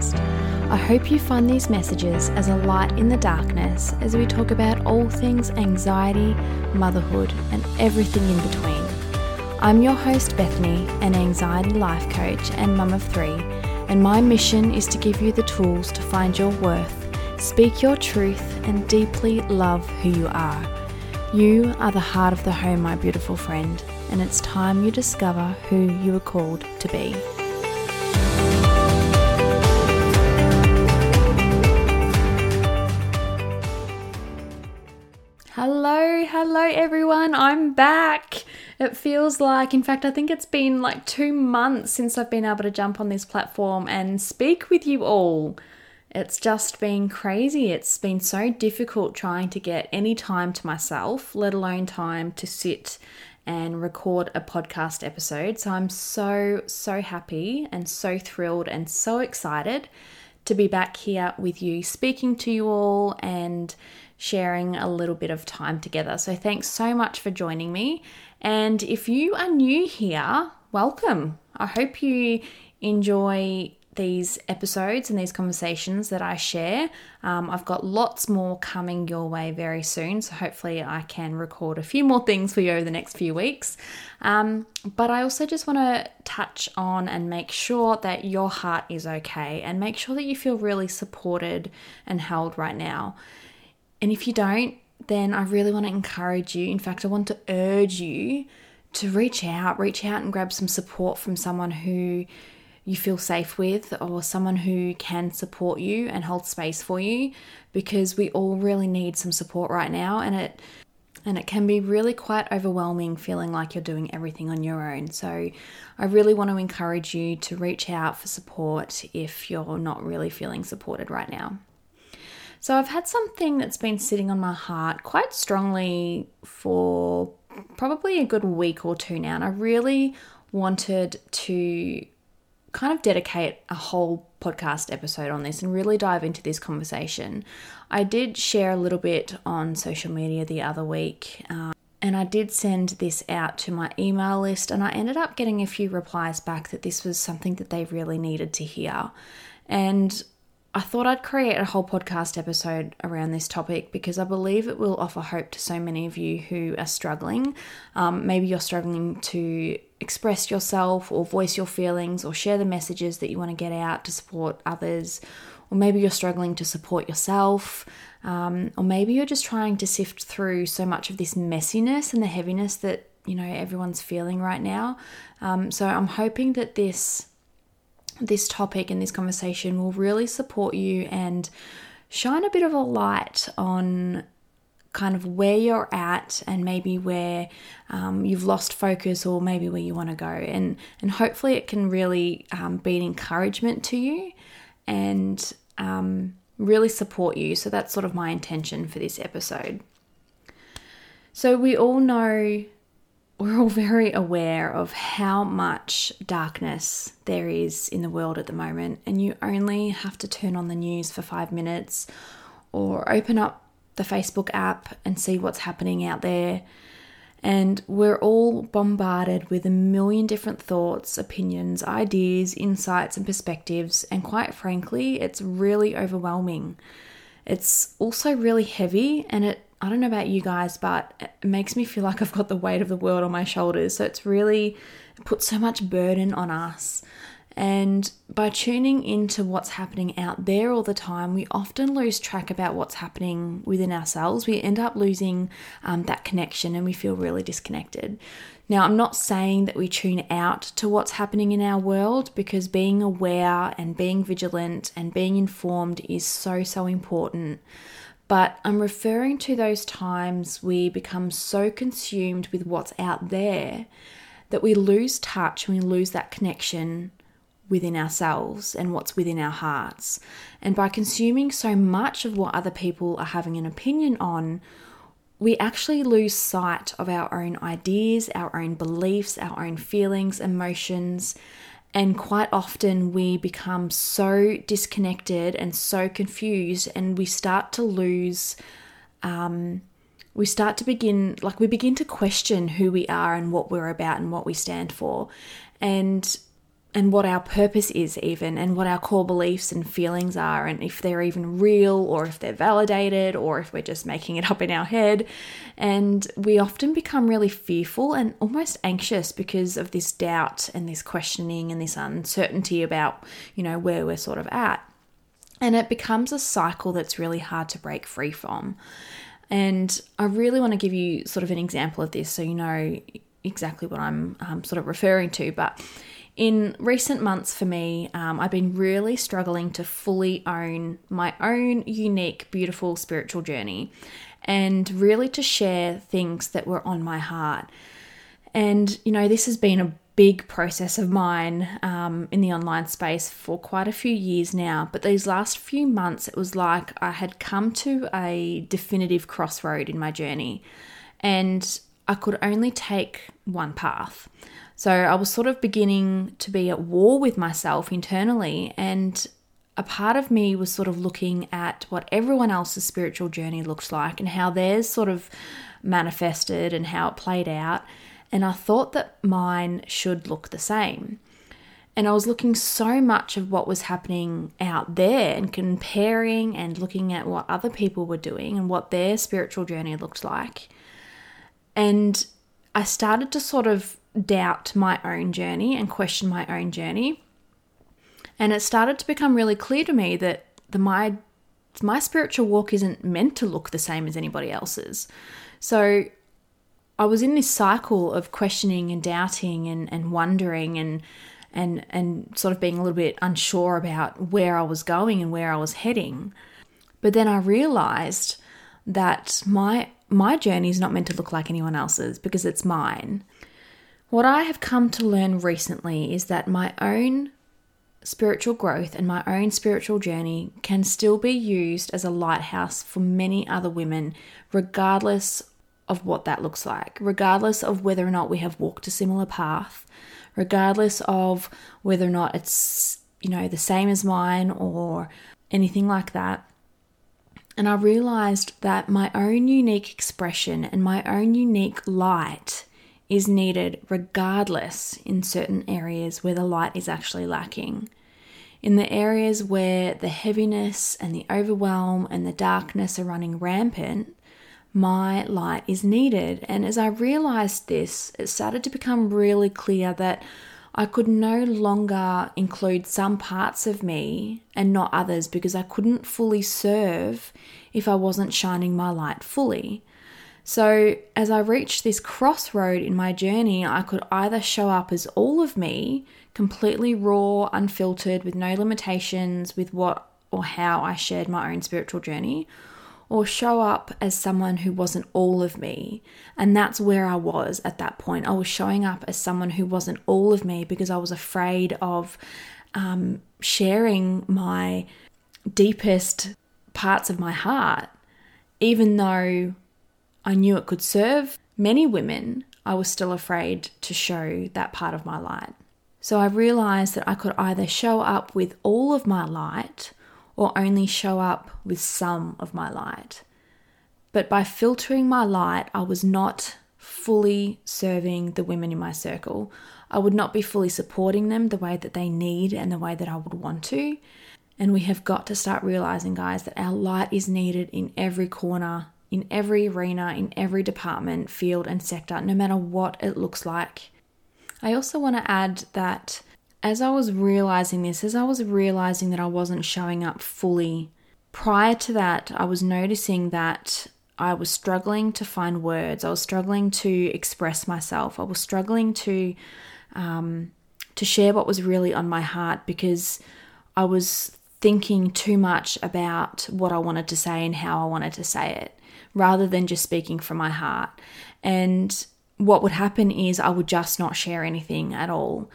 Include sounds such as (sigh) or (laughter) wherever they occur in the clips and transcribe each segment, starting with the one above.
podcast. I hope you find these messages as a light in the darkness as we talk about all things anxiety, motherhood, and everything in between. I'm your host, Bethany, an anxiety life coach and mum of three, and my mission is to give you the tools to find your worth, speak your truth, and deeply love who you are. You are the heart of the home, my beautiful friend, and it's time you discover who you were called to be. Hello, everyone. I'm back. It feels like, in fact, I think it's been like two months since I've been able to jump on this platform and speak with you all. It's just been crazy. It's been so difficult trying to get any time to myself, let alone time to sit and record a podcast episode. So I'm so, so happy and so thrilled and so excited to be back here with you, speaking to you all and sharing a little bit of time together. So, thanks so much for joining me. And if you are new here, welcome. I hope you enjoy these episodes and these conversations that I share. Um, I've got lots more coming your way very soon, so hopefully I can record a few more things for you over the next few weeks. Um, but I also just want to touch on and make sure that your heart is okay and make sure that you feel really supported and held right now. And if you don't, then I really want to encourage you. In fact, I want to urge you to reach out, reach out and grab some support from someone who you feel safe with or someone who can support you and hold space for you because we all really need some support right now and it and it can be really quite overwhelming feeling like you're doing everything on your own. So, I really want to encourage you to reach out for support if you're not really feeling supported right now. So, I've had something that's been sitting on my heart quite strongly for probably a good week or two now, and I really wanted to kind of dedicate a whole podcast episode on this and really dive into this conversation. I did share a little bit on social media the other week. Um, and I did send this out to my email list, and I ended up getting a few replies back that this was something that they really needed to hear. And I thought I'd create a whole podcast episode around this topic because I believe it will offer hope to so many of you who are struggling. Um, maybe you're struggling to express yourself or voice your feelings or share the messages that you want to get out to support others, or maybe you're struggling to support yourself. Um, or maybe you're just trying to sift through so much of this messiness and the heaviness that you know everyone's feeling right now. Um, so I'm hoping that this this topic and this conversation will really support you and shine a bit of a light on kind of where you're at and maybe where um, you've lost focus or maybe where you want to go. And and hopefully it can really um, be an encouragement to you and um, really support you. So that's sort of my intention for this episode. So we all know we're all very aware of how much darkness there is in the world at the moment, and you only have to turn on the news for five minutes or open up the Facebook app and see what's happening out there. And we're all bombarded with a million different thoughts, opinions, ideas, insights, and perspectives. And quite frankly, it's really overwhelming. It's also really heavy and it I don't know about you guys, but it makes me feel like I've got the weight of the world on my shoulders. So it's really put so much burden on us. And by tuning into what's happening out there all the time, we often lose track about what's happening within ourselves. We end up losing um, that connection and we feel really disconnected. Now, I'm not saying that we tune out to what's happening in our world because being aware and being vigilant and being informed is so, so important. But I'm referring to those times we become so consumed with what's out there that we lose touch and we lose that connection within ourselves and what's within our hearts. And by consuming so much of what other people are having an opinion on, we actually lose sight of our own ideas, our own beliefs, our own feelings, emotions, and quite often we become so disconnected and so confused, and we start to lose. Um, we start to begin, like, we begin to question who we are and what we're about and what we stand for. And and what our purpose is, even, and what our core beliefs and feelings are, and if they're even real, or if they're validated, or if we're just making it (laughs) up in our head. And we often become really fearful and almost anxious because of this doubt and this questioning and this uncertainty about, you know, where we're sort of at. And it becomes a cycle that's really hard to break free from. And I really want to give you sort of an example of this so you know exactly what I'm um, sort of referring to. But in recent months for me, um, I've been really struggling to fully own my own unique, beautiful spiritual journey and really to share things that were on my heart. And, you know, this has been a big process of mine um, in the online space for quite a few years now. But these last few months, it was like I had come to a definitive crossroad in my journey. And I could only take one path. So I was sort of beginning to be at war with myself internally, and a part of me was sort of looking at what everyone else's spiritual journey looks like and how theirs sort of manifested and how it played out. And I thought that mine should look the same. And I was looking so much of what was happening out there and comparing and looking at what other people were doing and what their spiritual journey looked like. And I started to sort of doubt my own journey and question my own journey. And it started to become really clear to me that the my my spiritual walk isn't meant to look the same as anybody else's. So I was in this cycle of questioning and doubting and, and wondering and and and sort of being a little bit unsure about where I was going and where I was heading. But then I realized that my my journey is not meant to look like anyone else's because it's mine. What I have come to learn recently is that my own spiritual growth and my own spiritual journey can still be used as a lighthouse for many other women, regardless of what that looks like, regardless of whether or not we have walked a similar path, regardless of whether or not it's, you know, the same as mine or anything like that. And I realized that my own unique expression and my own unique light is needed regardless in certain areas where the light is actually lacking. In the areas where the heaviness and the overwhelm and the darkness are running rampant, my light is needed. And as I realized this, it started to become really clear that I could no longer include some parts of me and not others because I couldn't fully serve if I wasn't shining my light fully. So, as I reached this crossroad in my journey, I could either show up as all of me, completely raw, unfiltered, with no limitations with what or how I shared my own spiritual journey, or show up as someone who wasn't all of me. And that's where I was at that point. I was showing up as someone who wasn't all of me because I was afraid of um, sharing my deepest parts of my heart, even though I knew it could serve many women, I was still afraid to show that part of my light. So I realized that I could either show up with all of my light or only show up with some of my light. But by filtering my light, I was not fully serving the women in my circle. I would not be fully supporting them the way that they need and the way that I would want to. And we have got to start realizing, guys, that our light is needed in every corner in every arena, in every department, field, and sector, no matter what it looks like. I also want to add that as I was realizing this, as I was realizing that I wasn't showing up fully, prior to that, I was noticing that I was struggling to find words. I was struggling to express myself. I was struggling to um, to share what was really on my heart because I was thinking too much about what I wanted to say and how I wanted to say it rather than just speaking from my heart. And what would happen is I would just not share anything at all.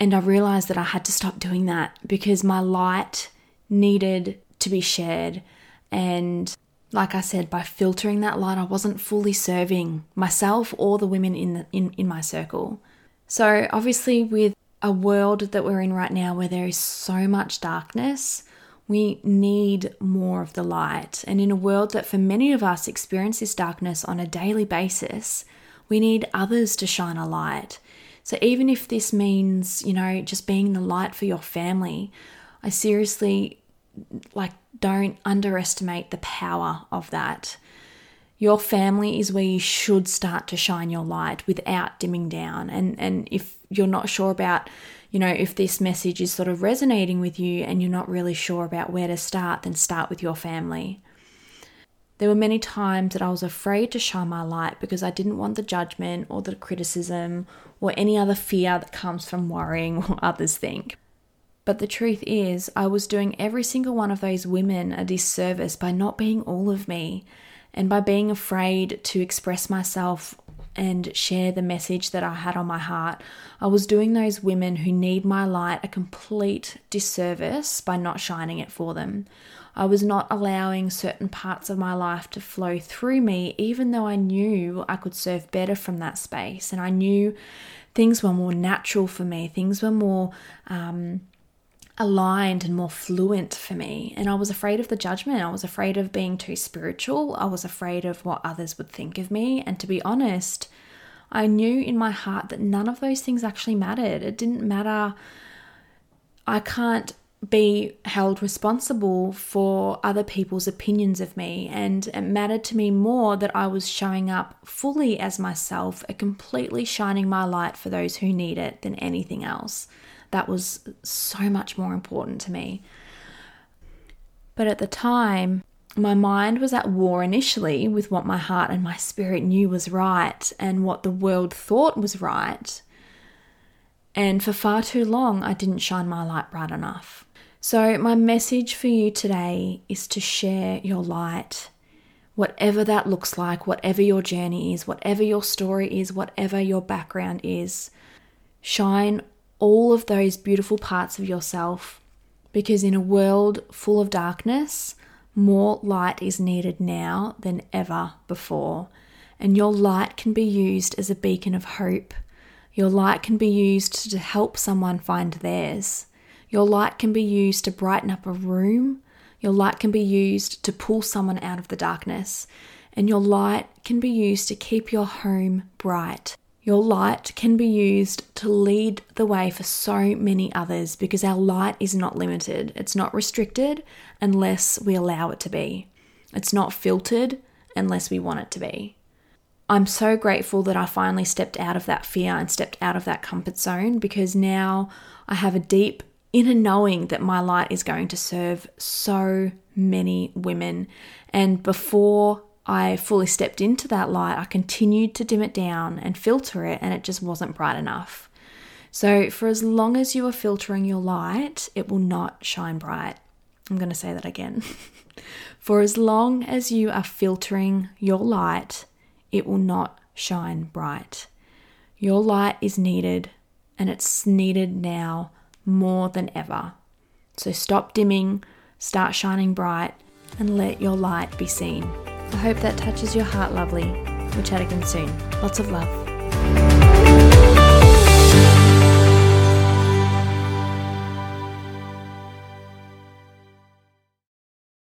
And I realized that I had to stop doing that because my light needed to be shared. And like I said, by filtering that light, I wasn't fully serving myself or the women in, the, in, in my circle. So, obviously, with a world that we're in right now where there is so much darkness, we need more of the light. And in a world that for many of us experiences darkness on a daily basis, we need others to shine a light. So even if this means, you know, just being the light for your family, I seriously like don't underestimate the power of that. Your family is where you should start to shine your light without dimming down. And and if you're not sure about, you know, if this message is sort of resonating with you and you're not really sure about where to start, then start with your family. There were many times that I was afraid to shine my light because I didn't want the judgment or the criticism or any other fear that comes from worrying (laughs) what others think. But the truth is, I was doing every single one of those women a disservice by not being all of me and by being afraid to express myself and share the message that I had on my heart. I was doing those women who need my light a complete disservice by not shining it for them. I was not allowing certain parts of my life to flow through me, even though I knew I could serve better from that space. And I knew things were more natural for me, things were more um, aligned and more fluent for me. And I was afraid of the judgment. I was afraid of being too spiritual. I was afraid of what others would think of me. And to be honest, I knew in my heart that none of those things actually mattered. It didn't matter. I can't be held responsible for other people's opinions of me. And it mattered to me more that I was showing up fully as myself, a completely shining my light for those who need it than anything else. That was so much more important to me. But at the time, my mind was at war initially with what my heart and my spirit knew was right and what the world thought was right. And for far too long, I didn't shine my light bright enough. So, my message for you today is to share your light, whatever that looks like, whatever your journey is, whatever your story is, whatever your background is. Shine all of those beautiful parts of yourself because, in a world full of darkness, more light is needed now than ever before. And your light can be used as a beacon of hope. Your light can be used to help someone find theirs. Your light can be used to brighten up a room. Your light can be used to pull someone out of the darkness. And your light can be used to keep your home bright. Your light can be used to lead the way for so many others because our light is not limited. It's not restricted unless we allow it to be. It's not filtered unless we want it to be. I'm so grateful that I finally stepped out of that fear and stepped out of that comfort zone because now I have a deep inner knowing that my light is going to serve so many women. And before I fully stepped into that light, I continued to dim it down and filter it, and it just wasn't bright enough. So, for as long as you are filtering your light, it will not shine bright. I'm going to say that again. (laughs) for as long as you are filtering your light, it will not shine bright. Your light is needed, and it's needed now more than ever. So stop dimming, start shining bright, and let your light be seen. I hope that touches your heart, lovely. We'll chat again soon. Lots of love.